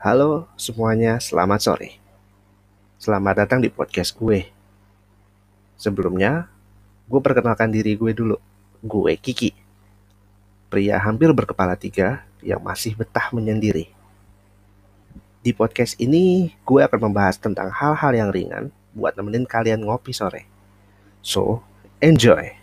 Halo semuanya, selamat sore. Selamat datang di podcast gue. Sebelumnya, gue perkenalkan diri gue dulu. Gue Kiki. Pria hampir berkepala tiga yang masih betah menyendiri. Di podcast ini, gue akan membahas tentang hal-hal yang ringan buat nemenin kalian ngopi sore. So, enjoy!